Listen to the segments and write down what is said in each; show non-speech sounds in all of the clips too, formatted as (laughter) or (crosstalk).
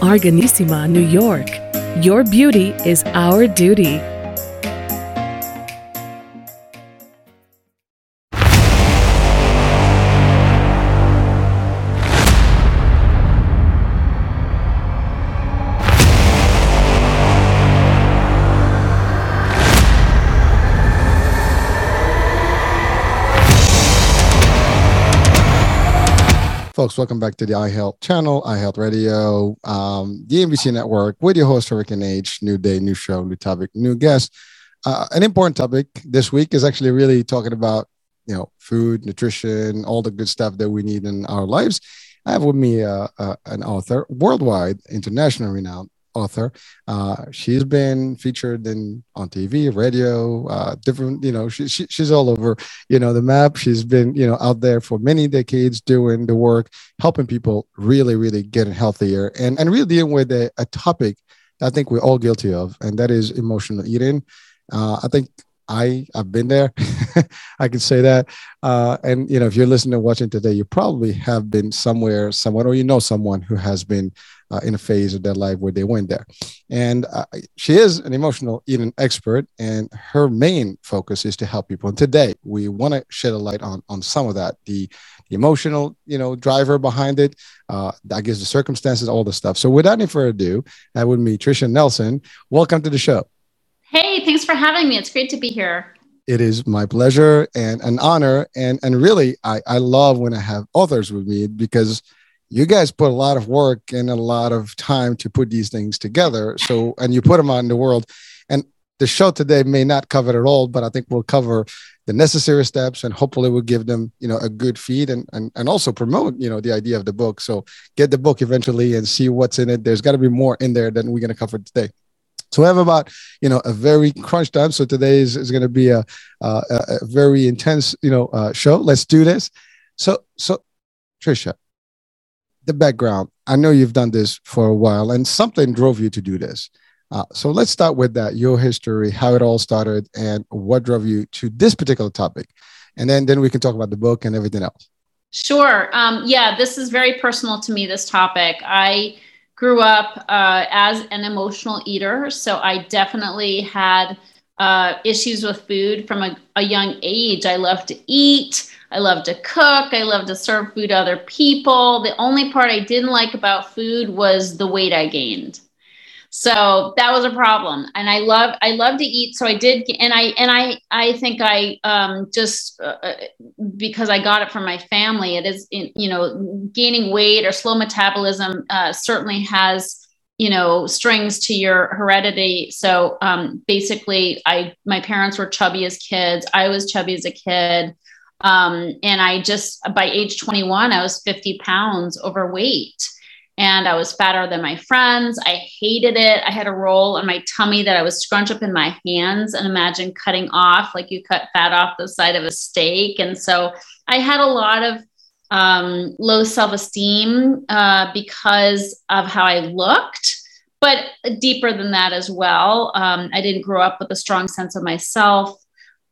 Organissima, New York. Your beauty is our duty. Folks, welcome back to the iHealth channel, iHealth Radio, um, the NBC network with your host, Hurricane H. New day, new show, new topic, new guest. Uh, an important topic this week is actually really talking about, you know, food, nutrition, all the good stuff that we need in our lives. I have with me uh, uh, an author, worldwide, international renowned author. Uh, she's been featured in on TV, radio, uh, different. You know, she, she, she's all over. You know, the map. She's been you know out there for many decades doing the work, helping people really, really getting healthier, and and really dealing with a, a topic I think we're all guilty of, and that is emotional eating. Uh, I think I I've been there. (laughs) I can say that. Uh, and you know, if you're listening and watching today, you probably have been somewhere, someone, or you know someone who has been uh, in a phase of their life where they went there. And uh, she is an emotional eating expert, and her main focus is to help people. And today, we want to shed a light on on some of that, the, the emotional, you know, driver behind it. Uh, I guess the circumstances, all the stuff. So, without any further ado, that would be Tricia Nelson. Welcome to the show. Hey, thanks for having me. It's great to be here. It is my pleasure and an honor. And, and really, I, I love when I have authors with me because you guys put a lot of work and a lot of time to put these things together. So, and you put them out in the world. And the show today may not cover it all, but I think we'll cover the necessary steps and hopefully we'll give them, you know, a good feed and, and, and also promote, you know, the idea of the book. So get the book eventually and see what's in it. There's got to be more in there than we're going to cover today. So we have about you know a very crunch time. So today is, is going to be a, a, a very intense you know uh, show. Let's do this. So so Tricia, the background. I know you've done this for a while, and something drove you to do this. Uh, so let's start with that. Your history, how it all started, and what drove you to this particular topic, and then then we can talk about the book and everything else. Sure. Um, yeah, this is very personal to me. This topic. I grew up uh, as an emotional eater, so I definitely had uh, issues with food from a, a young age. I love to eat. I love to cook. I love to serve food to other people. The only part I didn't like about food was the weight I gained. So that was a problem. And I love I love to eat. So I did, and I and I I think I um, just uh, uh because I got it from my family. It is you know gaining weight or slow metabolism uh, certainly has you know strings to your heredity so um, basically i my parents were chubby as kids i was chubby as a kid um, and I just, by age 21, I was 50 pounds overweight and I was fatter than my friends. I hated it. I had a roll on my tummy that I would scrunch up in my hands and imagine cutting off like you cut fat off the side of a steak. And so I had a lot of um, low self esteem uh, because of how I looked, but deeper than that as well. Um, I didn't grow up with a strong sense of myself.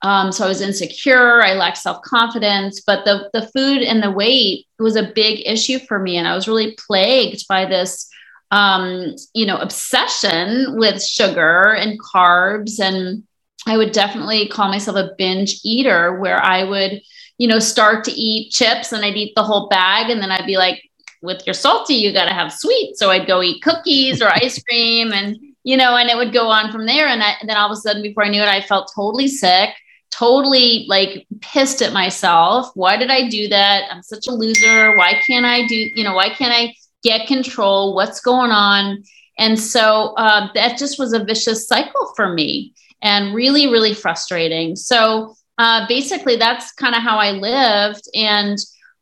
Um, so I was insecure. I lacked self confidence, but the the food and the weight was a big issue for me, and I was really plagued by this, um, you know, obsession with sugar and carbs. And I would definitely call myself a binge eater, where I would, you know, start to eat chips and I'd eat the whole bag, and then I'd be like, with your salty, you got to have sweet. So I'd go eat cookies or ice cream, and you know, and it would go on from there. And, I, and then all of a sudden, before I knew it, I felt totally sick totally like pissed at myself. Why did I do that? I'm such a loser. Why can't I do, you know, why can't I get control? What's going on? And so uh, that just was a vicious cycle for me and really, really frustrating. So uh, basically, that's kind of how I lived. And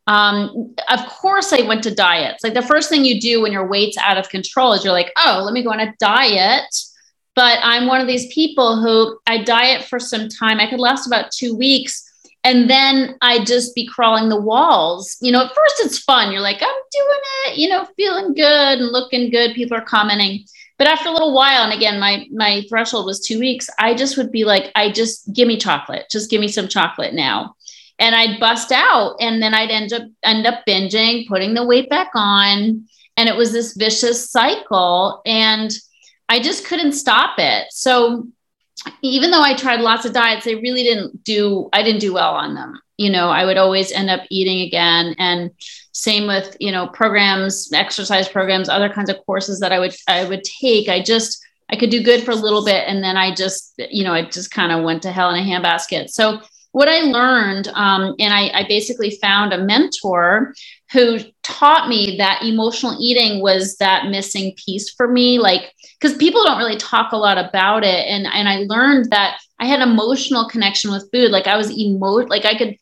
um, of course, I went to diets. Like the first thing you do when your weight's out of control is you're like, oh, let me go on a diet. But I'm one of these people who I diet for some time. I could last about two weeks. And then I just be crawling the walls. You know, at first it's fun. You're like, I'm doing it, you know, feeling good and looking good. People are commenting. But after a little while, and again, my my threshold was two weeks, I just would be like, I just give me chocolate. Just give me some chocolate now and I'd bust out and then I'd end up end up binging, putting the weight back on. And it was this vicious cycle. And I just couldn't stop it. So even though I tried lots of diets, they really didn't do, I didn't do well on them. You know, I would always end up eating again. And same with, you know, programs, exercise programs, other kinds of courses that I would, I would take. I just, I could do good for a little bit. And then I just, you know, I just kind of went to hell in a handbasket. So what I learned, um, and I, I basically found a mentor who taught me that emotional eating was that missing piece for me. Like, because people don't really talk a lot about it. And, and I learned that I had an emotional connection with food. Like, I was emo, like, I could,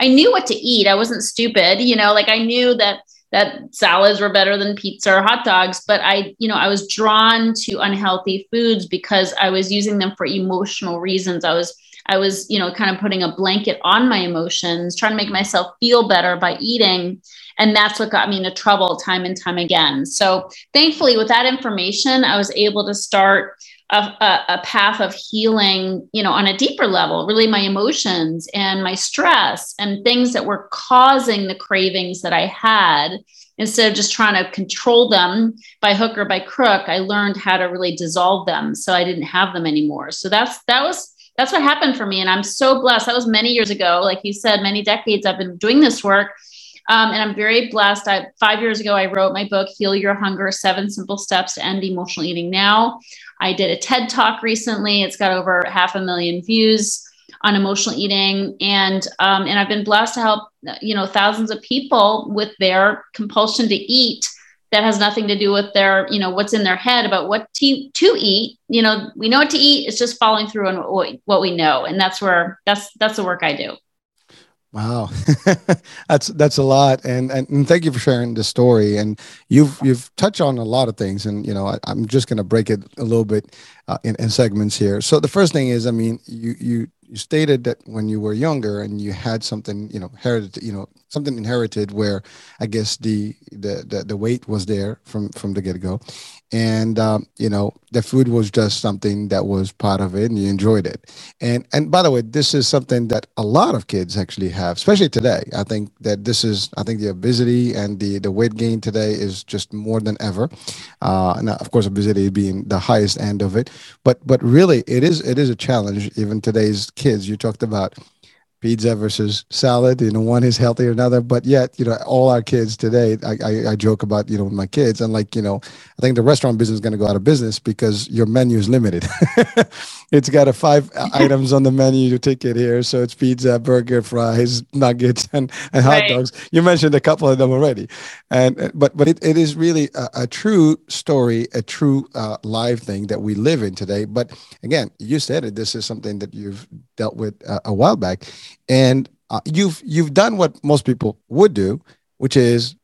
I knew what to eat. I wasn't stupid, you know, like, I knew that that salads were better than pizza or hot dogs but i you know i was drawn to unhealthy foods because i was using them for emotional reasons i was I was, you know, kind of putting a blanket on my emotions, trying to make myself feel better by eating. And that's what got me into trouble time and time again. So thankfully, with that information, I was able to start a, a, a, path of healing, you know, on a deeper level, really my emotions and my stress and things that were causing the cravings that I had. Instead of just trying to control them by hook or by crook, I learned how to really dissolve them so I didn't have them anymore. So that's that was that's what happened for me. And I'm so blessed. That was many years ago. Like you said, many decades I've been doing this work. Um, and I'm very blessed. I, five years ago, I wrote my book, Heal Your Hunger Seven Simple Steps to End Emotional Eating Now. I did a TED talk recently. It's got over half a million views on emotional eating and um, and i've been blessed to help you know thousands of people with their compulsion to eat that has nothing to do with their you know what's in their head about what to, to eat you know we know what to eat it's just following through on what, what we know and that's where that's that's the work i do wow. (laughs) That's that's a lot. And, and, and thank you for sharing the story. And you've you've touched on a lot of things. And you know I, am just going to break it a little bit uh, in, in segments here. So the first thing is i mean you you you stated that when you were younger and you had something you know inherited you know something inherited where i guess the the the, the weight was there from from the get-go. And um, you know the food was just something that was part of it and you enjoyed it. And and by the way this is something that a lot of kids actually have especially today. I think that this is i think the obesity and the the weight gain today is just more than ever. Uh and of course obesity being the highest end of it. But but really it is it is a challenge even today's kids you talked about pizza versus salad. You know, one is healthier than another, but yet, you know, all our kids today, I, I, I joke about, you know, my kids and like, you know, I think the restaurant business is going to go out of business because your menu is limited. (laughs) it's got a five (laughs) items on the menu. You take it here. So it's pizza, burger, fries, nuggets, (laughs) and, and hot right. dogs. You mentioned a couple of them already. And, but, but it, it is really a, a true story, a true uh, live thing that we live in today. But again, you said it, this is something that you've dealt with uh, a while back and uh, you've you've done what most people would do, which is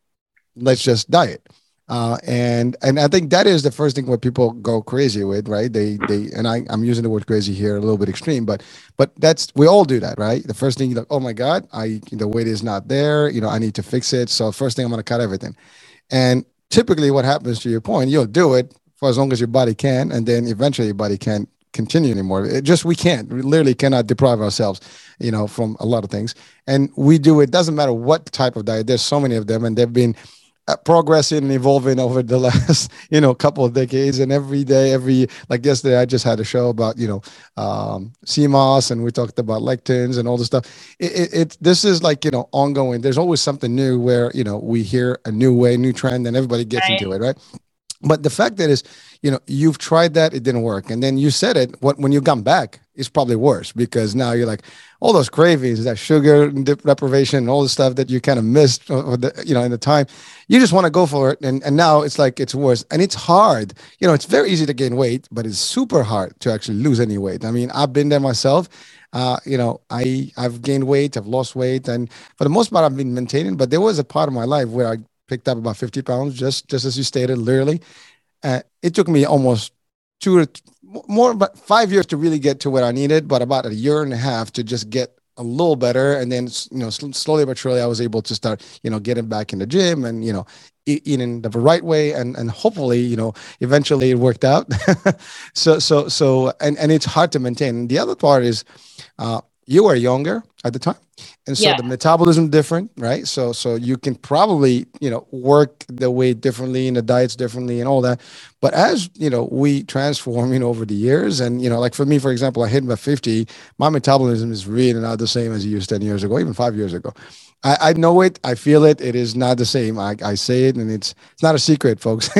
let's just diet. Uh, and and I think that is the first thing what people go crazy with, right? They they and I I'm using the word crazy here a little bit extreme, but but that's we all do that, right? The first thing you like, oh my god, I the weight is not there, you know, I need to fix it. So first thing I'm gonna cut everything, and typically what happens to your point, you'll do it for as long as your body can, and then eventually your body can't continue anymore. It just we can't. We literally cannot deprive ourselves, you know, from a lot of things. And we do it. Doesn't matter what type of diet. There's so many of them, and they've been uh, progressing and evolving over the (laughs) last you know couple of decades and every day every like yesterday i just had a show about you know um CMOS and we talked about lectins and all this stuff it, it, it, this is like you know ongoing there's always something new where you know we hear a new way new trend and everybody gets right. into it right but the fact that is you know you've tried that it didn't work. And then you said it what when you come back it's probably worse because now you're like all those cravings that sugar deprivation and all the stuff that you kind of missed the, you know in the time you just want to go for it. And, and now it's like it's worse. And it's hard. You know it's very easy to gain weight but it's super hard to actually lose any weight. I mean i've been there myself. Uh, you know, I I've gained weight, I've lost weight, and for the most part, I've been maintaining. But there was a part of my life where I picked up about 50 pounds, just just as you stated, literally. Uh, it took me almost two or more, but five years to really get to what I needed, but about a year and a half to just get a little better. And then you know slowly but surely i was able to start you know getting back in the gym and you know eating the right way. And and hopefully you know eventually it worked out. (laughs) So so so and and it's hard to maintain. The other part is uh you were younger at the time. And so yeah. the metabolism different right? So so you can probably you know work the weight differently and the diets differently and all that. But as you know we transform you know over the years and you know like for me for example i hit my 50 my metabolism is really not the same as it used 10 years ago even five years ago I, I know it. I feel it. It is not the same. I, I say it, and it's it's not a secret, folks.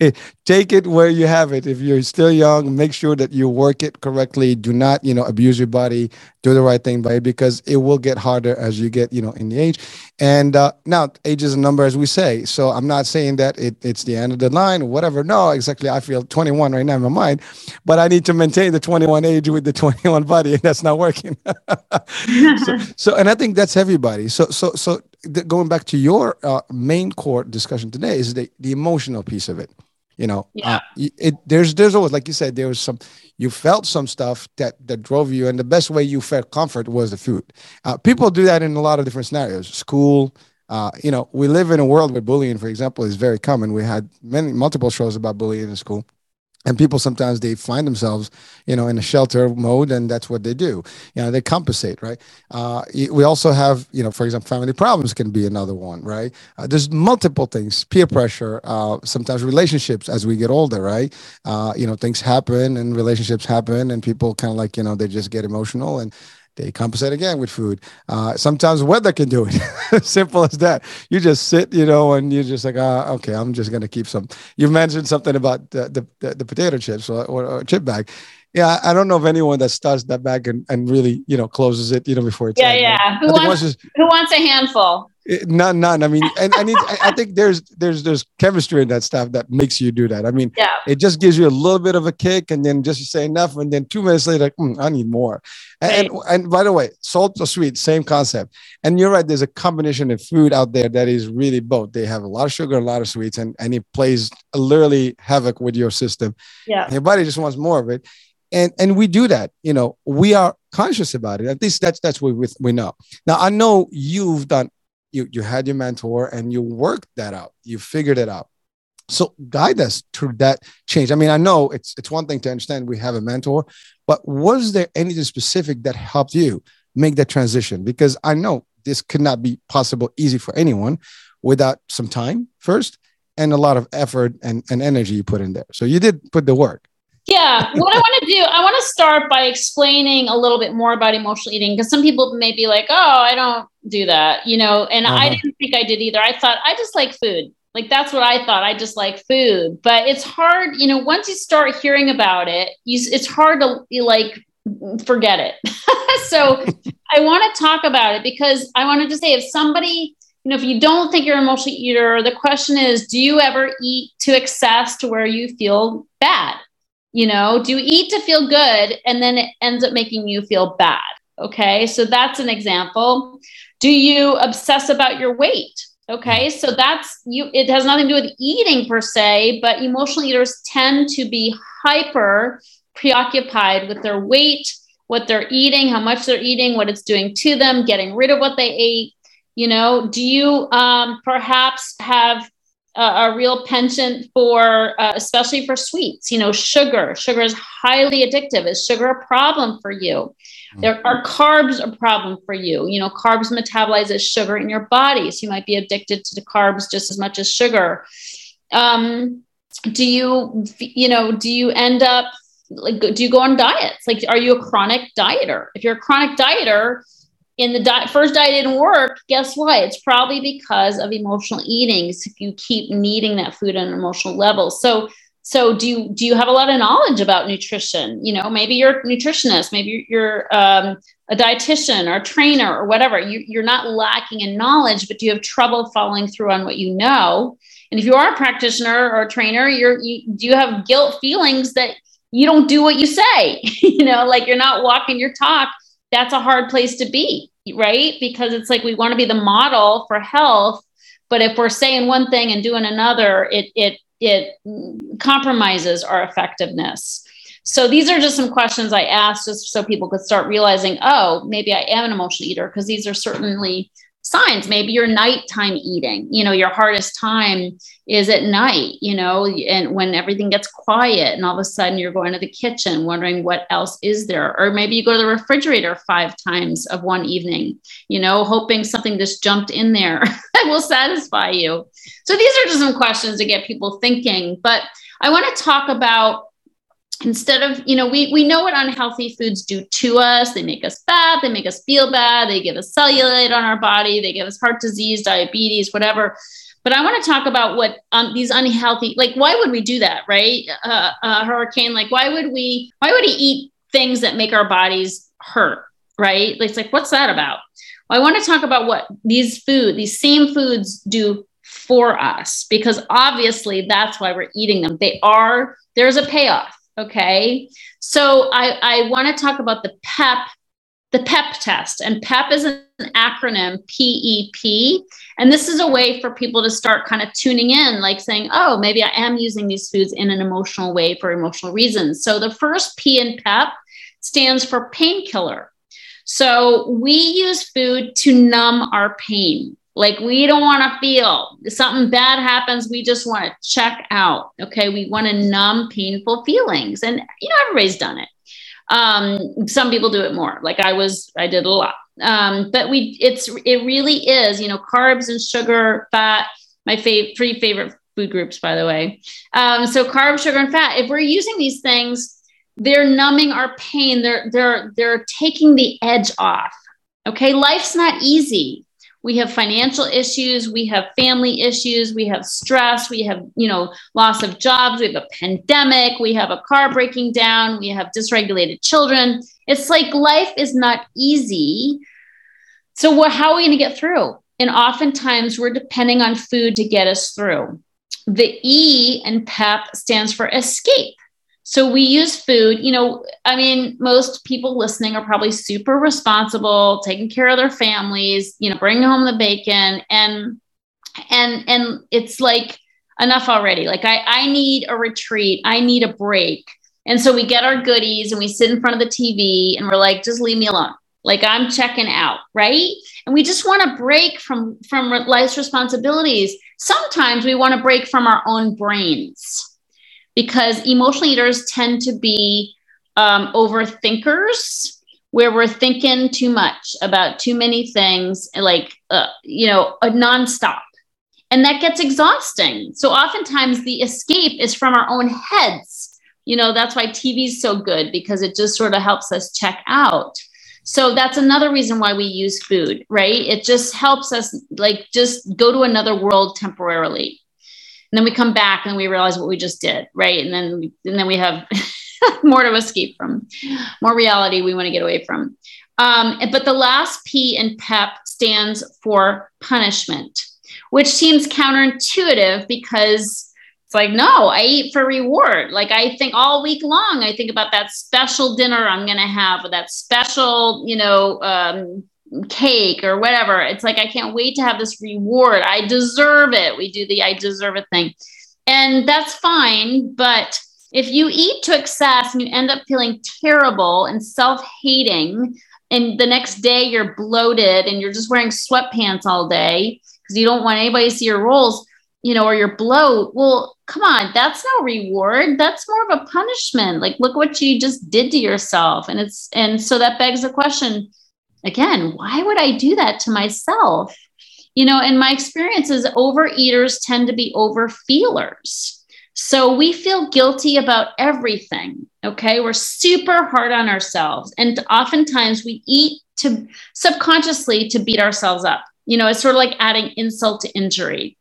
(laughs) take it where you have it. If you're still young, make sure that you work it correctly. Do not, you know, abuse your body. Do the right thing by it because it will get harder as you get, you know, in the age. And uh, now, age is a number, as we say. So I'm not saying that it, it's the end of the line whatever. No, exactly. I feel 21 right now in my mind, but I need to maintain the 21 age with the (laughs) 21 body, and that's not working. (laughs) so, so, and I think that's everybody. So, so so so going back to your uh, main core discussion today is the the emotional piece of it you know? Yeah. Uh, it there's there's always like you said there was some you felt some stuff that that drove you and the best way you felt comfort was the food. Uh, people do that in a lot of different scenarios. School uh, you know we live in a world where bullying for example is very common. We had many multiple shows about bullying in school and people sometimes they find themselves you know in a shelter mode and that's what they do. You know they compensate right? Uh, we also have you know for example family problems can be another one right? Uh, there's multiple things peer pressure uh, sometimes relationships as we get older right? Uh, you know things happen and relationships happen and people kind of like you know they just get emotional and they compensate again with food. Uh, sometimes weather can do it. (laughs) Simple as that. You just sit, you know, and you're just like, ah, okay, I'm just gonna keep some. You mentioned something about the the, the potato chips or, or, or, chip bag. Yeah, I don't know of anyone that starts that bag and, and really, you know, closes it, you know, before it's. Yeah, yeah. Who wants, who wants a handful? None none. I mean and, and it, i think there's there's there's chemistry in that stuff that makes you do that. I mean yeah. it just gives you a little bit of a kick and then just you say enough and then two minutes later mm, i need more. And, right. and, and by the way salt or sweet same concept. And you're right there's a combination of food out there that is really both. They have a lot of sugar a lot of sweets and and it plays literally havoc with your system. Yeah. Your body just wants more of it. And and we do that you know. We are conscious about it. At least that's that's what we, we know. Now i know you've done you you had your mentor and you worked that out. You figured it out. So guide us through that change. I mean i know it's it's one thing to understand we have a mentor but was there anything specific that helped you make that transition? Because i know this could not be possible easy for anyone without some time first and a lot of effort and, and energy you put in there. So you did put the work yeah what i want to do i want to start by explaining a little bit more about emotional eating because some people may be like oh i don't do that you know and uh-huh. i didn't think i did either. I thought i just like food. Like that's what i thought i just like food. But it's hard you know once you start hearing about it you, it's hard to like forget it. (laughs) So i want to talk about it because i wanted to say if somebody you know if you don't think you're an emotional eater the question is do you ever eat to excess to where you feel bad you know, do you eat to feel good and then it ends up making you feel bad? Okay, so that's an example. Do you obsess about your weight? Okay, so that's you, it has nothing to do with eating per se, but emotional eaters tend to be hyper preoccupied with their weight, what they're eating, how much they're eating, what it's doing to them, getting rid of what they ate. You know, do you um, perhaps have a, real penchant for, uh, especially for sweets. You know, sugar. Sugar is highly addictive. Is sugar a problem for you? Mm-hmm. There are carbs a problem for you. You know, carbs metabolize as sugar in your body, so you might be addicted to the carbs just as much as sugar. Um, do you, you know, do you end up like do you go on diets? Like, are you a chronic dieter? If you're a chronic dieter, in the di- first diet didn't work, guess what? It's probably because of emotional eating. So if you keep needing that food on an emotional level. So so do you do you have a lot of knowledge about nutrition? You know, maybe you're a nutritionist, maybe you're um, a dietitian or a trainer or whatever. You, you're not lacking in knowledge, but do you have trouble following through on what you know? And if you are a practitioner or a trainer, you're you, do you have guilt feelings that you don't do what you say? (laughs) you know, like you're not walking your talk that's a hard place to be, right? Because it's like we want to be the model for health, but if we're saying one thing and doing another, it it it compromises our effectiveness. So these are just some questions I asked just so people could start realizing, oh, maybe I am an emotional eater because these are certainly signs. Maybe your nighttime eating. You know your hardest time is at night you know and when everything gets quiet and all of a sudden you're going to the kitchen wondering what else is there. Or maybe you go to the refrigerator five times of one evening you know hoping something just jumped in there (laughs) that will satisfy you. So these are just some questions to get people thinking. But i want to talk about instead of you know we we know what unhealthy foods do to us. They make us fat they make us feel bad they give us cellulite on our body they give us heart disease diabetes whatever. But i want to talk about what um, these unhealthy like why would we do that right? Uh, uh, hurricane like why would we why would he eat things that make our bodies hurt right? It's like what's that about? Well, i want to talk about what these food these same foods do for us because obviously that's why we're eating them. They are there's a payoff Okay. So I, I want to talk about the PEP, the PEP test. And PEP is an acronym PEP. And this is a way for people to start kind of tuning in, like saying, oh, maybe I am using these foods in an emotional way for emotional reasons. So the first P in PEP stands for painkiller. So we use food to numb our pain. Like we don't want to feel something bad happens. We just want to check out. Okay. We want to numb painful feelings. And, you know, everybody's done it. Um, some people do it more. Like I was, I did a lot. Um, but we, it's, it really is, you know, carbs and sugar, fat, my three favorite food groups, by the way. Um, so carbs, sugar, and fat. If we're using these things, they're numbing our pain. They're, they're, they're taking the edge off. Okay. Life's not easy we have financial issues we have family issues we have stress we have you know loss of jobs we have a pandemic we have a car breaking down we have dysregulated children. It's like life is not easy. So how are we going to get through? And oftentimes we're depending on food to get us through. The e in pep stands for escape so we use food, you know, I mean, most people listening are probably super responsible, taking care of their families, you know, bringing home the bacon and and and it's like enough already. Like I I need a retreat, I need a break. And so we get our goodies and we sit in front of the TV and we're like, just leave me alone. Like I'm checking out, right? And we just want to break from from life's responsibilities. Sometimes we want to break from our own brains because emotional eaters tend to be um, overthinkers where we're thinking too much about too many things like uh, you know a nonstop. And that gets exhausting. So oftentimes the escape is from our own heads. You know that's why tv is so good because it just sort of helps us check out. So that's another reason why we use food right? It just helps us like just go to another world temporarily and then we come back and we realize what we just did right? And then and then we have (laughs) more to escape from more reality we want to get away from. Um, but the last p in pep stands for punishment which seems counterintuitive because it's like no i eat for reward. Like i think all week long i think about that special dinner i'm going to have that special you know um, cake or whatever. It's like, I can't wait to have this reward. I deserve it. We do the I deserve it thing. And that's fine. But if you eat to excess and you end up feeling terrible and self hating, and the next day you're bloated and you're just wearing sweatpants all day because you don't want anybody to see your rolls, you know, or your bloat, well, come on, that's no reward. That's more of a punishment. Like, look what you just did to yourself. And it's, and so that begs the question again, why would I do that to myself? You know, in my experiences, overeaters tend to be overfeelers. So we feel guilty about everything. Okay. We're super hard on ourselves. And oftentimes we eat to subconsciously to beat ourselves up. You know, it's sort of like adding insult to injury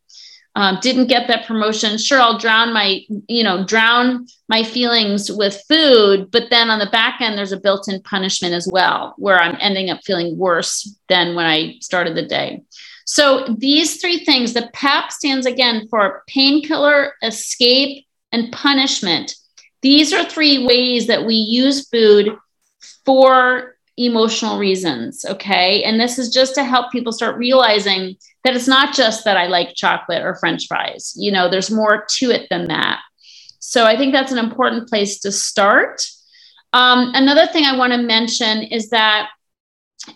um, didn't get that promotion sure i'll drown my you know drown my feelings with food but then on the back end there's a built-in punishment as well where i'm ending up feeling worse than when i started the day so these three things the pep stands again for painkiller escape and punishment these are three ways that we use food for emotional reasons. Okay. And this is just to help people start realizing that it's not just that I like chocolate or french fries. You know, there's more to it than that. So I think that's an important place to start. Um, another thing I want to mention is that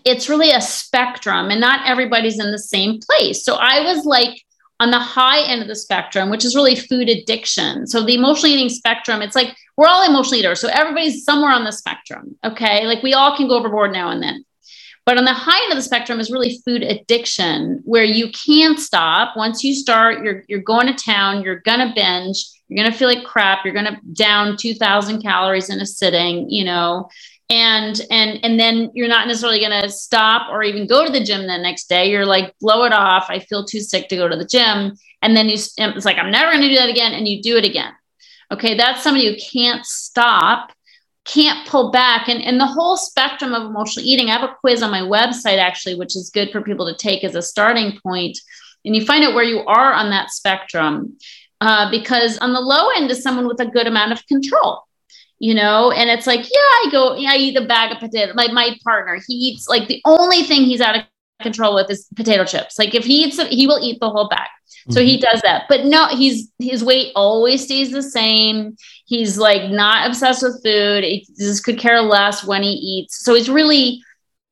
it's really a spectrum and not everybody's in the same place. So I was like on the high end of the spectrum, which is really food addiction. So the emotional eating spectrum, it's like we're all emotional eaters. So everybody's somewhere on the spectrum. Okay. Like we all can go overboard now and then. But on the high end of the spectrum is really food addiction, where you can't stop. Once you start, you're you're going to town, you're gonna binge, you're gonna feel like crap, you're gonna down 2,000 calories in a sitting, you know, and and and then you're not necessarily going to stop or even go to the gym the next day. You're like blow it off. I feel too sick to go to the gym. And then you it's like i'm never going to do that again and you do it again. Okay that's somebody who can't stop can't pull back. And, and the whole spectrum of emotional eating i have a quiz on my website actually which is good for people to take as a starting point. And you find out where you are on that spectrum uh, because on the low end is someone with a good amount of control you know? And it's like yeah i go yeah i eat a bag of potato like my partner he eats like the only thing he's out of control with is potato chips like if he eats it he will eat the whole bag so mm-hmm. he does that but no he's his weight always stays the same he's like not obsessed with food he just could care less when he eats so he's really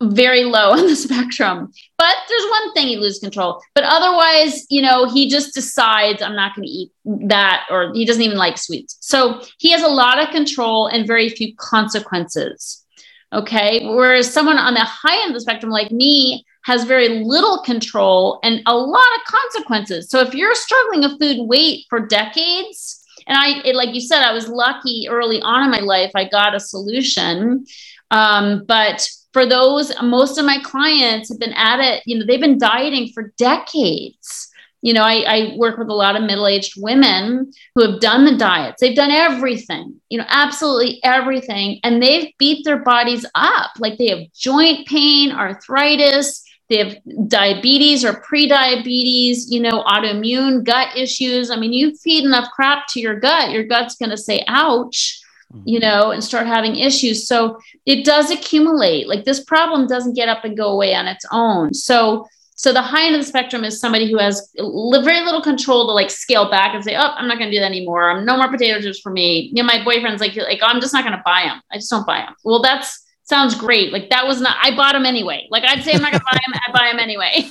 very low (laughs) on the spectrum. But there's one thing he loses control. But otherwise, you know, he just decides I'm not going to eat that, or he doesn't even like sweets. So he has a lot of control and very few consequences. Okay. Whereas someone on the high end of the spectrum, like me, has very little control and a lot of consequences. So if you're struggling with food weight for decades, and I, it, like you said, I was lucky early on in my life, I got a solution. Um, but for those, most of my clients have been at it, you know, they've been dieting for decades. You know, I, I work with a lot of middle aged women who have done the diets. They've done everything, you know, absolutely everything. And they've beat their bodies up. Like they have joint pain, arthritis, they have diabetes or pre-diabetes you know autoimmune gut issues i mean you feed enough crap to your gut your gut's going to say ouch you mm-hmm. know, and start having issues. So it does accumulate. Like this problem doesn't get up and go away on its own. So so the high end of the spectrum is somebody who has very little control to like scale back and say, "Oh, I'm not going to do that anymore. I'm no more potato chips for me." You know, my boyfriend's like, "Like, I'm just not going to buy them. I just don't buy them." Well, that's sounds great. Like that was not. I bought them anyway. Like I'd say I'm not going to buy them. I buy them anyway.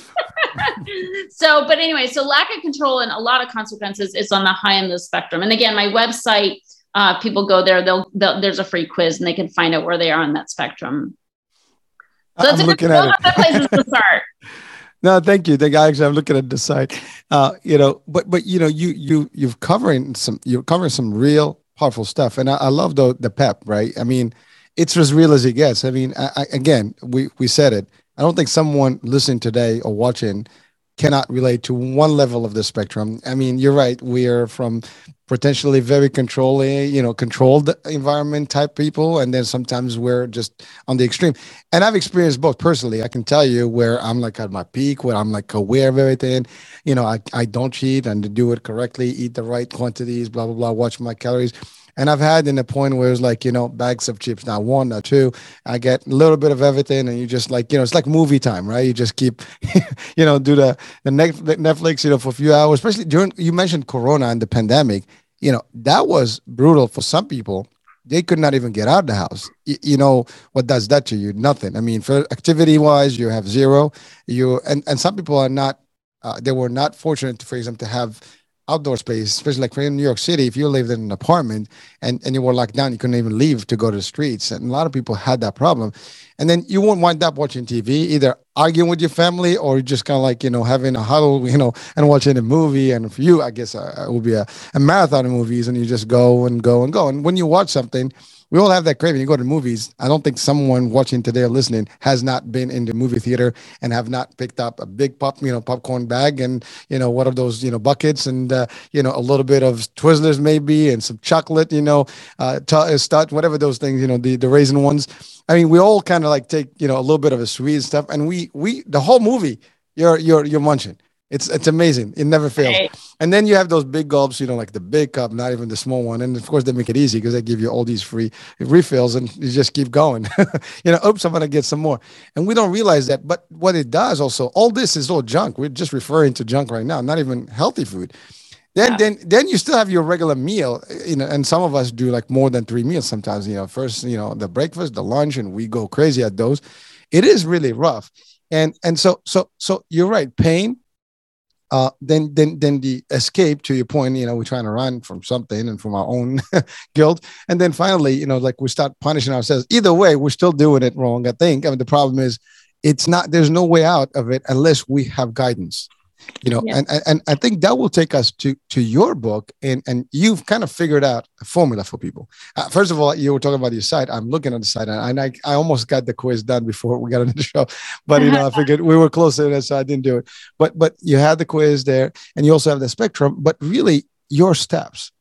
(laughs) so, but anyway, so lack of control and a lot of consequences is on the high end of the spectrum. And again, my website uh, people go there, they'll, they'll, there's a free quiz and they can find out where they are on that spectrum. So that's I'm a looking good, at it. places to start. (laughs) No, thank you. Thank you. Actually, I'm looking at the site. Uh, you know, but but you know, you you you've covering some you're covering some real powerful stuff, and I, I love the the pep. Right? I mean, it's as real as it gets. I mean, I, I, again, we we said it. I don't think someone listening today or watching cannot relate to one level of the spectrum. I mean, you're right. We are from potentially very controlling, you know, controlled environment type people, and then sometimes we're just on the extreme. And I've experienced both personally. I can tell you where I'm like at my peak, where I'm like aware of everything. You know, I, I don't cheat and do it correctly, eat the right quantities, blah blah blah, watch my calories. And I've had in a point where it's like, you know, bags of chips, not one, not two. I get a little bit of everything, and you just like, you know, it's like movie time, right? You just keep, (laughs) you know, do the the Netflix, you know, for a few hours, especially during you mentioned Corona and the pandemic. You know, that was brutal for some people. They could not even get out of the house. You, know what does that to you? Nothing. I mean, for activity wise, you have zero. You and and some people are not. Uh, they were not fortunate, for example, to have outdoor space, especially like in New York City, if you lived in an apartment and, and you were locked down, you couldn't even leave to go to the streets. And a lot of people had that problem. And then you won't wind up watching TV, either arguing with your family or just kind of like, you know, having a huddle, (laughs) you know, and watching a movie. And for you, I guess uh, it would be a, a marathon of movies and you just go and go and go. And when you watch something, we all have that craving. You go to movies. I don't think someone watching today or listening has not been in the movie theater and have not picked up a big pop, you know, popcorn bag and you know what are those, you know, buckets and uh, you know a little bit of Twizzlers maybe and some chocolate, you know, uh, t- uh, whatever those things, you know, the the raisin ones. I mean, we all kind of like take you know a little bit of a sweet stuff, and we we the whole movie you're you're you're munching It's it's amazing. It never fails. Right. And then you have those big gulps, you know, like the big cup, not even the small one. And of course, they make it easy because they give you all these free refills and you just keep going. (laughs) you know, oops, I'm to get some more. And we don't realize that. But what it does also, all this is all junk. We're just referring to junk right now, not even healthy food. Then, Yeah. then, then you still have your regular meal, you know, and some of us do like more than three meals sometimes, you know, first, you know, the breakfast, the lunch, and we go crazy at those. It is really rough. And, and so, so, so you're right. Pain, uh, then then then the escape to your point you know we're trying to run from something and from our own (laughs) guilt and then finally you know like we start punishing ourselves either way we're still doing it wrong i think i mean the problem is it's not there's no way out of it unless we have guidance you know Yeah. and, and i think that will take us to to your book and and you've kind of figured out a formula for people. Uh, first of all you were talking about your site. I'm looking at the site and i i almost got the quiz done before we got on the (laughs) show. But you know i figured we were close to that so i didn't do it. But but you had the quiz there and you also have the spectrum but really your steps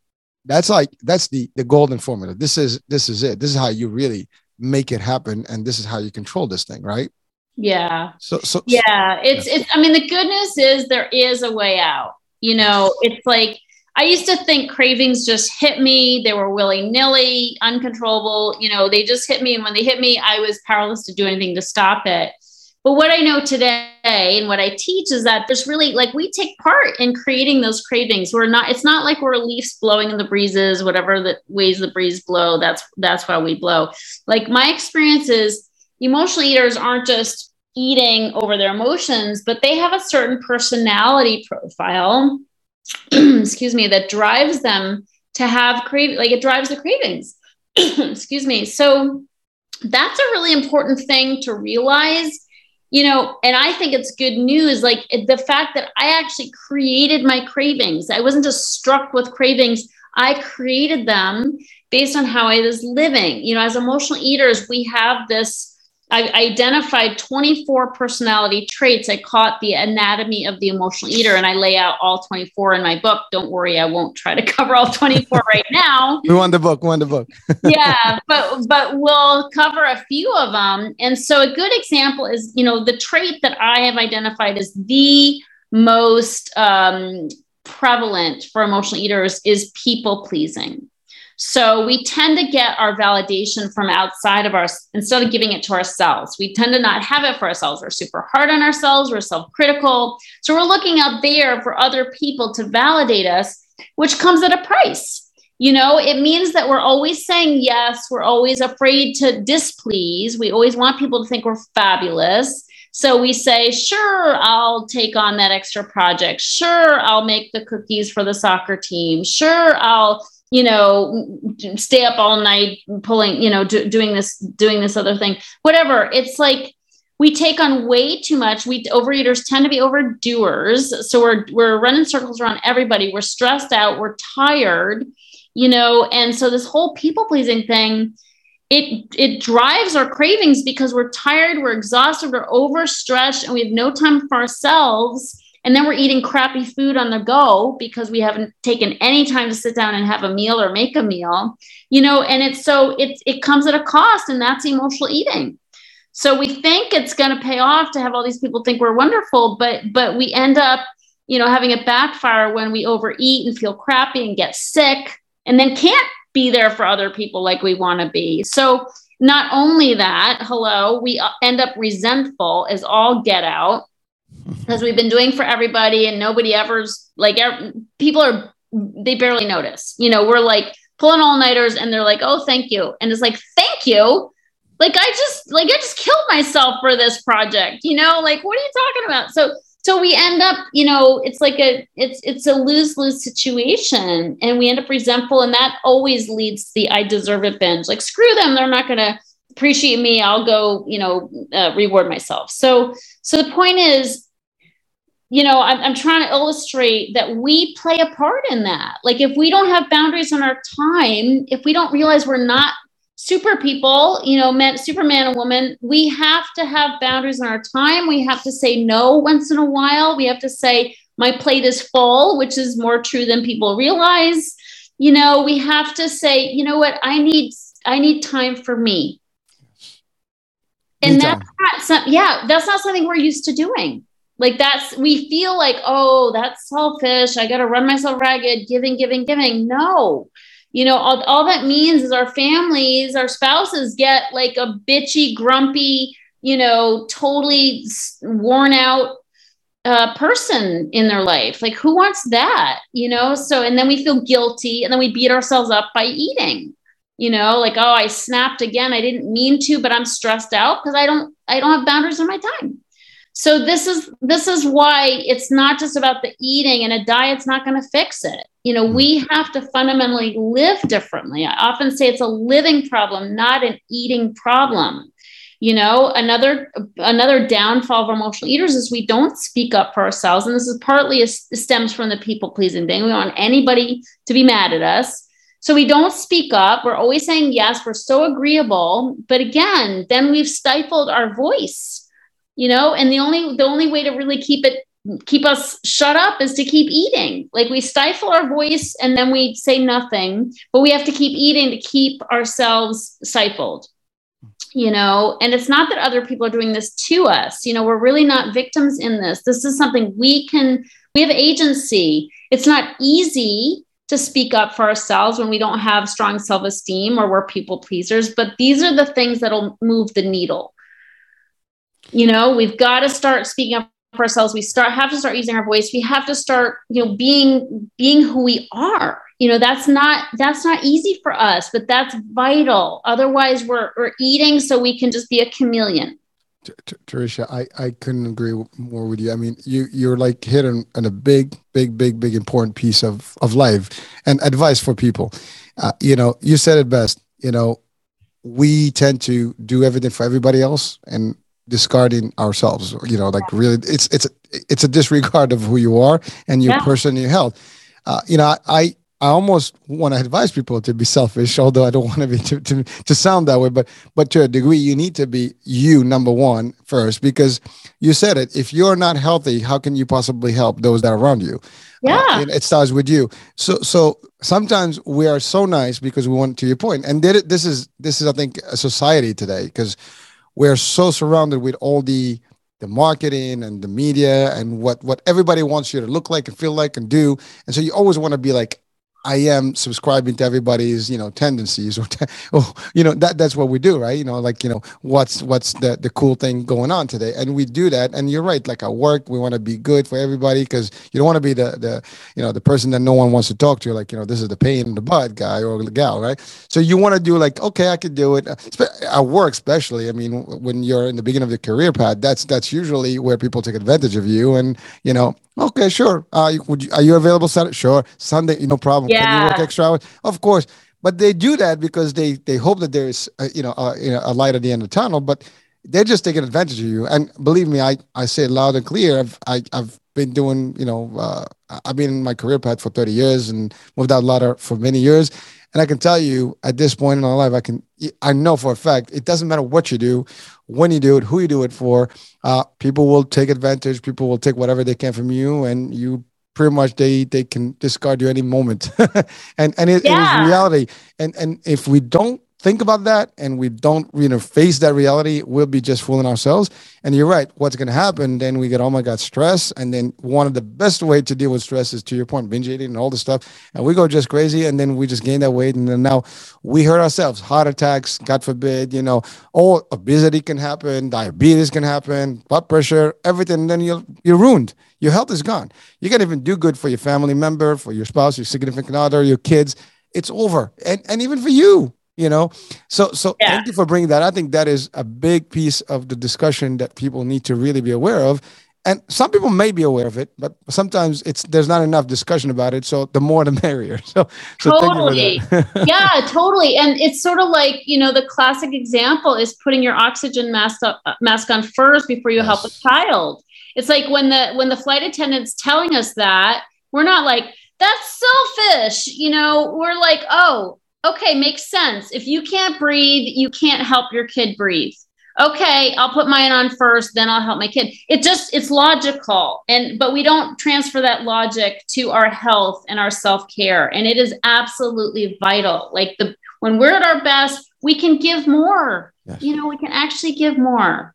that's like that's the the golden formula. This is this is it. This is how you really make it happen and this is how you control this thing right Yeah. so so Yeah. It's, it's, I mean, the good news is there is a way out. You know, it's like, I used to think cravings just hit me. They were willy nilly, uncontrollable. You know, they just hit me. And when they hit me, I was powerless to do anything to stop it. But what I know today and what I teach is that there's really like we take part in creating those cravings. We're not, it's not like we're leaves blowing in the breezes, whatever the ways the breeze blow, that's that's why we blow. Like my experience is emotional eaters aren't just eating over their emotions, but they have a certain personality profile, (clears throat) excuse me, that drives them to have crave like it drives the cravings. (clears throat) excuse me. So that's a really important thing to realize you know and i think it's good news like the fact that i actually created my cravings i wasn't just struck with cravings i created them based on how i was living you know as emotional eaters we have this I identified 24 personality traits. I caught the anatomy of the emotional eater, and I lay out all 24 in my book. Don't worry, I won't try to (laughs) cover all 24 right now we want the book we want the book (laughs) yeah, but but we'll cover a few of them. And so a good example is, you know, the trait that I have identified as the most um, prevalent for emotional eaters is people pleasing. So we tend to get our validation from outside of us instead of giving it to ourselves. We tend to not have it for ourselves. We're super hard on ourselves. We're self-critical. So we're looking out there for other people to validate us, which comes at a price. You know, it means that we're always saying yes. We're always afraid to displease. We always want people to think we're fabulous. So we say, sure, I'll take on that extra project. Sure, I'll make the cookies for the soccer team. Sure, I'll, you know, stay up all night pulling, you know, do, doing this, doing this other thing, whatever. It's like we take on way too much. We overeaters tend to be overdoers. So we're, we're running circles around everybody. We're stressed out. We're tired you know and so this whole people pleasing thing it it drives our cravings because we're tired we're exhausted we're overstretched and we have no time for ourselves and then we're eating crappy food on the go because we haven't taken any time to sit down and have a meal or make a meal you know and it's so it it comes at a cost and that's emotional eating so we think it's going to pay off to have all these people think we're wonderful but but we end up you know having a backfire when we overeat and feel crappy and get sick and then can't be there for other people like we want to be. So, not only that, hello, we uh, end up resentful as all get out because we've been doing for everybody and nobody ever's like, ev- people are, they barely notice. You know, we're like pulling all nighters and they're like, oh, thank you. And it's like, thank you. Like, I just, like, I just killed myself for this project, you know, like, what are you talking about? So, so we end up you know it's like a it's it's a lose-lose situation and we end up resentful and that always leads to the i deserve it binge like screw them they're not to appreciate me i'll go you know uh, reward myself so so the point is you know I'm, I'm trying to illustrate that we play a part in that like if we don't have boundaries on our time if we don't realize we're not super people, you know, men, superman and woman, we have to have boundaries in our time. We have to say no once in a while. We have to say, my plate is full, which is more true than people realize. You know, we have to say, you know what, I need, I need time for me. And that's not some, yeah, that's not something we're used to doing. Like that's, we feel like, oh, that's selfish. I got to run myself ragged, giving, giving, giving. No, you know, all, all that means is our families, our spouses get like a bitchy, grumpy, you know, totally worn out uh, person in their life. Like, who wants that? You know, so, and then we feel guilty and then we beat ourselves up by eating you know like oh i snapped again. I didn't mean to but i'm stressed out because i don't i don't have boundaries in my time. So this is this is why it's not just about the eating and a diet's not going to fix it. You know we mm-hmm. have to fundamentally live differently. I often say it's a living problem not an eating problem. You know another another downfall of emotional eaters is we don't speak up for ourselves and this is partly a, stems from the people pleasing thing we don't want anybody to be mad at us so we don't speak up. We're always saying yes. We're so agreeable. But again, then we've stifled our voice, you know, and the only the only way to really keep it keep us shut up is to keep eating. Like we stifle our voice and then we say nothing, but we have to keep eating to keep ourselves stifled. You know, and it's not that other people are doing this to us. You know, we're really not victims in this. This is something we can, we have agency. It's not easy to speak up for ourselves when we don't have strong self esteem or we're people pleasers. But these are the things that'll move the needle. You know, we've got to start speaking up for ourselves. We start have to start using our voice. We have to start, you know, being being who we are. You know, that's not that's not easy for us, but that's vital. Otherwise, we're we're eating so we can just be a chameleon. Teresa, I, I couldn't agree more with you. I mean, you you're like hitting on a big, big, big, big important piece of of life and advice for people. Uh, you know, you said it best. You know, we tend to do everything for everybody else and discarding ourselves. You know, like really, it's it's it's a disregard of who you are and your yeah. person, your health. Uh, you know, I I almost want to advise people to be selfish, although I don't want to be to, to, to sound that way. But but to a degree, you need to be you number one first, because you said it. If you're not healthy, how can you possibly help those that are around you? Uh, yeah, uh, it starts with you. So so sometimes we are so nice because we want to your point, and this is this is I think a society today because we're so surrounded with all the the marketing and the media and what what everybody wants you to look like and feel like and do and so you always want to be like I am subscribing to everybody's, you know, tendencies or, te- or, you know, that that's what we do, right? You know, like, you know, what's what's the the cool thing going on today, and we do that. And you're right, like at work, we want to be good for everybody because you don't want to be the the you know the person that no one wants to talk to, like you know, this is the pain in the butt guy or the gal, right? So you want to do like, okay, I could do it at work, especially. I mean, when you're in the beginning of your career path, that's that's usually where people take advantage of you, and you know, Okay, sure. Uh, would you, are you available Saturday? Sure. Sunday, no problem. Yeah. Can you work extra hours? Of course. But they do that because they they hope that there's a, you know a, you know a light at the end of the tunnel. But they're just taking advantage of you. And believe me, I I say it loud and clear. I've I, have i have been doing you know uh, I've been in my career path for 30 years and moved out ladder for many years. And I can tell you at this point in my life, I can, I know for a fact, it doesn't matter what you do, when you do it, who you do it for. Uh, people will take advantage. People will take whatever they can from you, and you pretty much they they can discard you any moment. (laughs) and and it, yeah. it is reality. And and if we don't think about that and we don't you know face that reality we'll be just fooling ourselves. And you're right what's going to happen then we get oh my god stress. And then one of the best way to deal with stress is to your point binge eating and all this stuff. And we go just crazy and then we just gain that weight. And then now we hurt ourselves heart attacks god forbid you know all obesity can happen diabetes can happen blood pressure everything. And then you're you're ruined. Your health is gone. You can't even do good for your family member for your spouse your significant other your kids. It's over. And, and even for you you know? So so yeah. thank you for bringing that. I think that is a big piece of the discussion that people need to really be aware of. And some people may be aware of it but sometimes it's there's not enough discussion about it. So the more the (laughs) merrier. So, so totally. (laughs) yeah totally. And it's sort of like you know the classic example is putting your oxygen mask up, uh, mask on first before you yes. help a child. It's like when the when the flight attendant's telling us that we're not like that's selfish you know? We're like oh okay, makes sense. If you can't breathe, you can't help your kid breathe. Okay, I'll put mine on first, then I'll help my kid. It just it's logical. And but we don't transfer that logic to our health and our self-care. And it is absolutely vital. Like the when we're at our best, we can give more. Yes. You know, we can actually give more.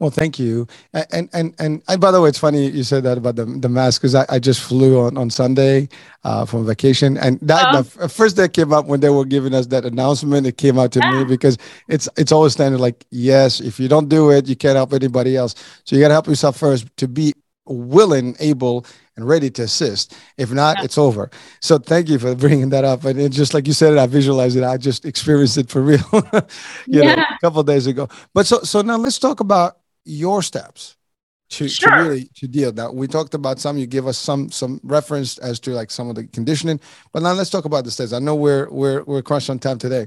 Well, thank you. And and and, and by the way, it's funny you said that about the the mask because I, I just flew on on Sunday uh, from vacation, and that oh. the first day came up when they were giving us that announcement. It came out to yeah. me because it's it's always standard like yes, if you don't do it, you can't help anybody else. So you got to help yourself first to be willing, able, and ready to assist. If not, yeah. it's over. So thank you for bringing that up. And just like you said, it, I visualized it. I just experienced it for (laughs) real, (laughs) you yeah. know, a couple days ago. But so so now let's talk about your steps to, sure. to really to deal now we talked about some you give us some some reference as to like some of the conditioning but now let's talk about the steps i know we're we're we're crushed on time today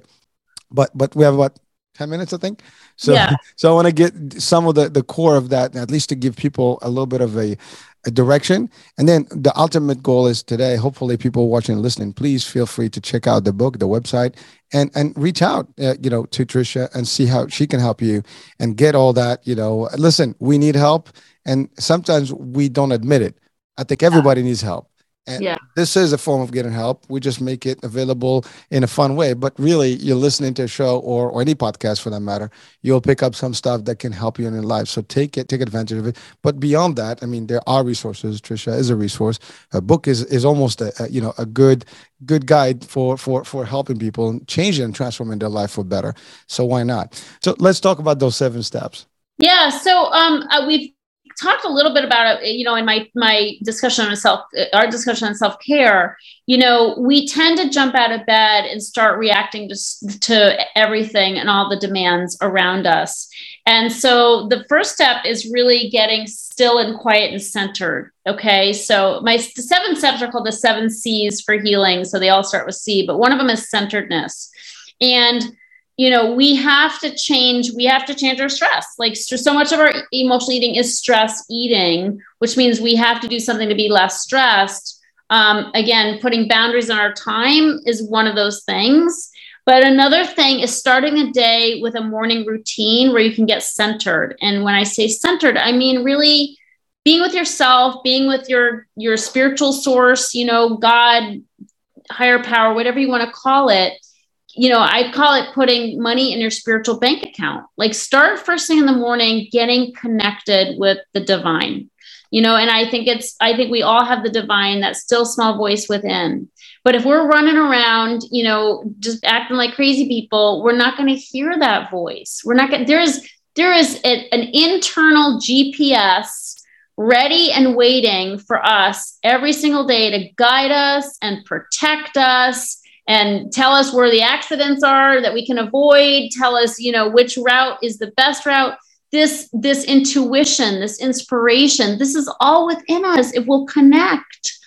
but but we have about 10 minutes i think so yeah. (laughs) so i want to get some of the the core of that at least to give people a little bit of a a direction. And then the ultimate goal is today, hopefully people watching and listening, please feel free to check out the book, the website, and, and reach out, uh, you know, to Tricia and see how she can help you and get all that, you know, listen, we need help. And sometimes we don't admit it. I think everybody needs help. And yeah. this is a form of getting help. We just make it available in a fun way. But really, you're listening to a show or, or any podcast for that matter, you'll pick up some stuff that can help you in your life. So take it, take advantage of it. But beyond that, I mean, there are resources. Tricia is a resource. A book is is almost a, a you know a good good guide for for for helping people change and transforming their life for better. So why not? So let's talk about those seven steps. Yeah. So um, uh, we've talked a little bit about it, you know, in my my discussion on self, our discussion on self care. You know, we tend to jump out of bed and start reacting to to everything and all the demands around us. And so the first step is really getting still and quiet and centered. Okay, so my the seven steps are called the seven C's for healing. So they all start with C, but one of them is centeredness. And you know we have to change we have to change our stress. Like so much of our emotional eating is stress eating which means we have to do something to be less stressed. Um, again putting boundaries on our time is one of those things. But another thing is starting a day with a morning routine where you can get centered. And when i say centered i mean really being with yourself being with your your spiritual source you know god higher power whatever you want to call it you know, I call it putting money in your spiritual bank account. Like start first thing in the morning, getting connected with the divine. You know, and I think it's, I think we all have the divine, that still small voice within. But if we're running around, you know, just acting like crazy people, we're not going to hear that voice. We're not going. There is there is a, an internal GPS ready and waiting for us every single day to guide us and protect us and tell us where the accidents are that we can avoid. Tell us you know which route is the best route. This this intuition this inspiration this is all within us. If we'll connect.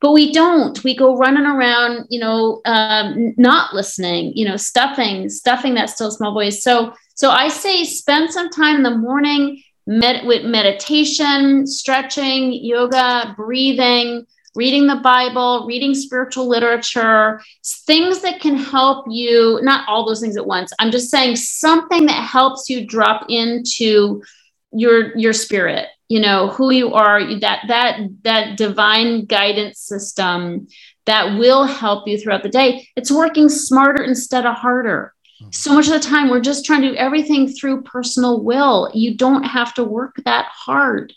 But we don't. We go running around you know um, not listening you know stuffing stuffing that still small voice. So so i say spend some time in the morning med- with meditation stretching yoga breathing reading the Bible, reading spiritual literature, things that can help you, not all those things at once. I'm just saying something that helps you drop into your your spirit, you know, who you are, that that that divine guidance system that will help you throughout the day. It's working smarter instead of harder. Mm-hmm. So much of the time, we're just trying to do everything through personal will. You don't have to work that hard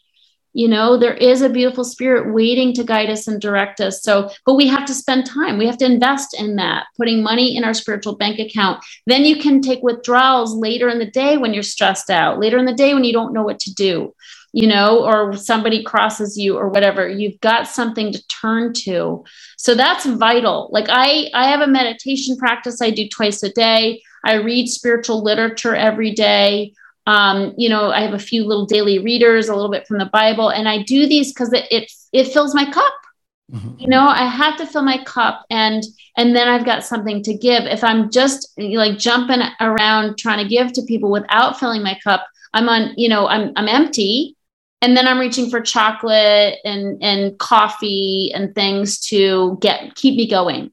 you know there is a beautiful spirit waiting to guide us and direct us. So but we have to spend time. We have to invest in that putting money in our spiritual bank account. Then you can take withdrawals later in the day when you're stressed out later in the day when you don't know what to do you know or somebody crosses you or whatever. You've got something to turn to. So that's vital. Like i i have a meditation practice i do twice a day. I read spiritual literature every day um, you know, I have a few little daily readers, a little bit from the Bible, and I do these because it, it it fills my cup. Mm-hmm. You know, I have to fill my cup, and and then I've got something to give. If I'm just like jumping around trying to give to people without filling my cup, I'm on. You know, I'm I'm empty, and then I'm reaching for chocolate and and coffee and things to get keep me going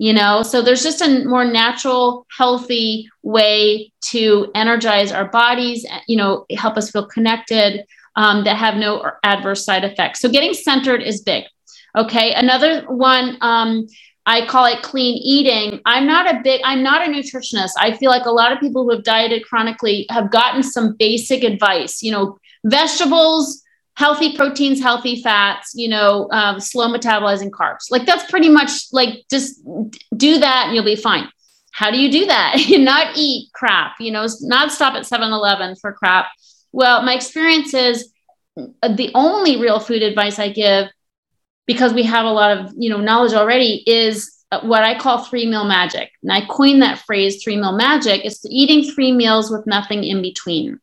you know so there's just a more natural healthy way to energize our bodies you know help us feel connected um, that have no adverse side effects so getting centered is big okay another one um, I call it clean eating. I'm not a big, I'm not a nutritionist. I feel like a lot of people who have dieted chronically have gotten some basic advice, you know, vegetables, healthy proteins, healthy fats, you know, um, slow metabolizing carbs. Like that's pretty much like just do that and you'll be fine. How do you do that? (laughs) not eat crap, you know, not stop at 7 Eleven for crap. Well, my experience is uh, the only real food advice I give because we have a lot of you know knowledge already is uh, what I call three meal magic. And I coined that phrase three meal magic. It's eating three meals with nothing in between.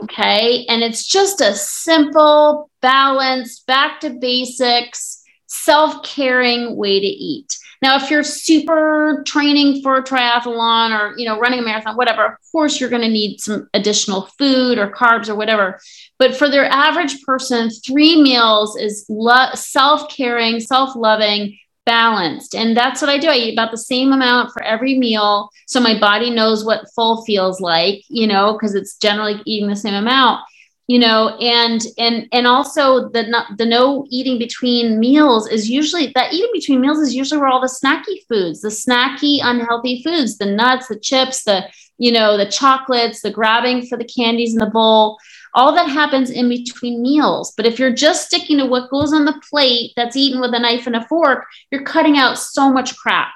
Okay. And it's just a simple, balanced, back to basics, self caring way to eat. Now, if you're super training for a triathlon or you know running a marathon, whatever, of course you're going to need some additional food or carbs or whatever. But for their average person, three meals is lo- self-caring, self-loving, balanced, and that's what I do. I eat about the same amount for every meal, so my body knows what full feels like. You know, because it's generally eating the same amount you know and and and also the the no eating between meals is usually that eating between meals is usually where all the snacky foods the snacky unhealthy foods the nuts the chips the you know the chocolates the grabbing for the candies in the bowl all that happens in between meals. But if you're just sticking to what goes on the plate that's eaten with a knife and a fork you're cutting out so much crap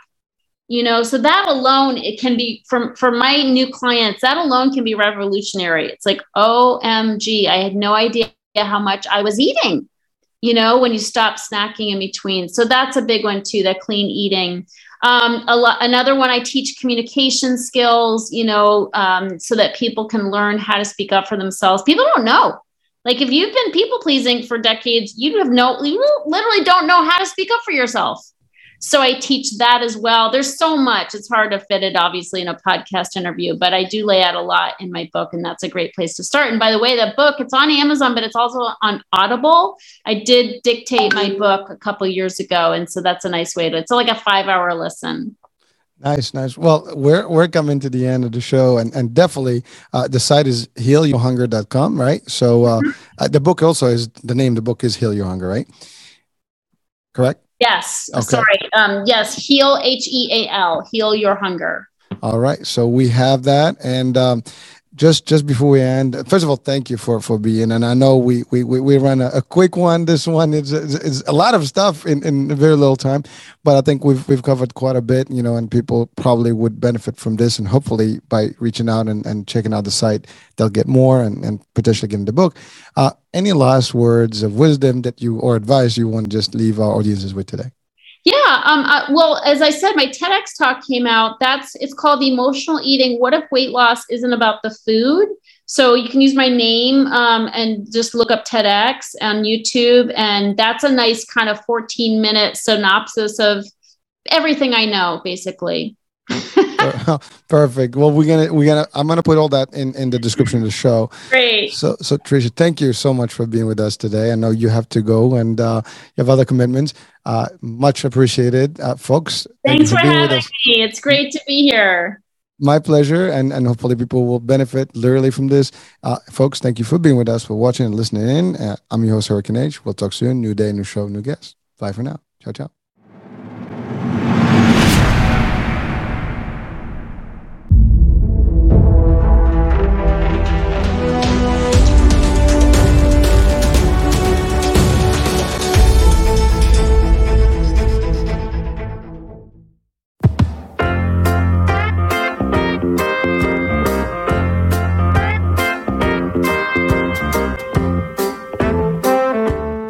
you know? So that alone it can be from for my new clients that alone can be revolutionary. It's like omg i had no idea how much i was eating you know when you stop snacking in between. So that's a big one too that clean eating um, lo- another one i teach communication skills you know um, so that people can learn how to speak up for themselves. People don't know. Like if you've been people pleasing for decades you have no you literally don't know how to speak up for yourself so I teach that as well. There's so much. It's hard to fit it obviously in a podcast interview, but I do lay out a lot in my book and that's a great place to start. And by the way, the book, it's on Amazon, but it's also on Audible. I did dictate my book a couple years ago and so that's a nice way to it's like a 5-hour listen. Nice, nice. Well, we're we're coming to the end of the show, and and definitely uh, the site is healyourhunger.com, right? So uh, mm-hmm. uh, the book also is the name. Of The book is Heal Your Hunger, right? Correct. Yes. Okay. Sorry. Um, yes. Heal, H E A L, heal your hunger. All right. So we have that. And um, just just before we end, first of all, thank you for for being. And I know we we we, we ran a, a quick one. This one is is a lot of stuff in in very little time, but I think we've we've covered quite a bit. You know, and people probably would benefit from this. And hopefully, by reaching out and, and checking out the site, they'll get more and and potentially get in the book. Uh, any last words of wisdom that you or advice you want to just leave our audiences with today? Yeah. Um, uh, well, as I said, my TEDx talk came out. That's it's called emotional eating. What if weight loss isn't about the food? So you can use my name um, and just look up TEDx on YouTube, and that's a nice kind of 14 minute synopsis of everything I know, basically. (laughs) (laughs) Perfect. Well, we're gonna we're gonna I'm gonna put all that in in the description of the show. Great. So so Tricia, thank you so much for being with us today. I know you have to go and uh, you have other commitments. Uh, much appreciated, uh, folks. Thanks for, for having me. It's great to be here. My pleasure, and and hopefully people will benefit literally from this. Uh, folks, thank you for being with us, for watching and listening in. Uh, I'm your host Hurricane H. We'll talk soon. New day, new show, new guest. Bye for now. Ciao, ciao.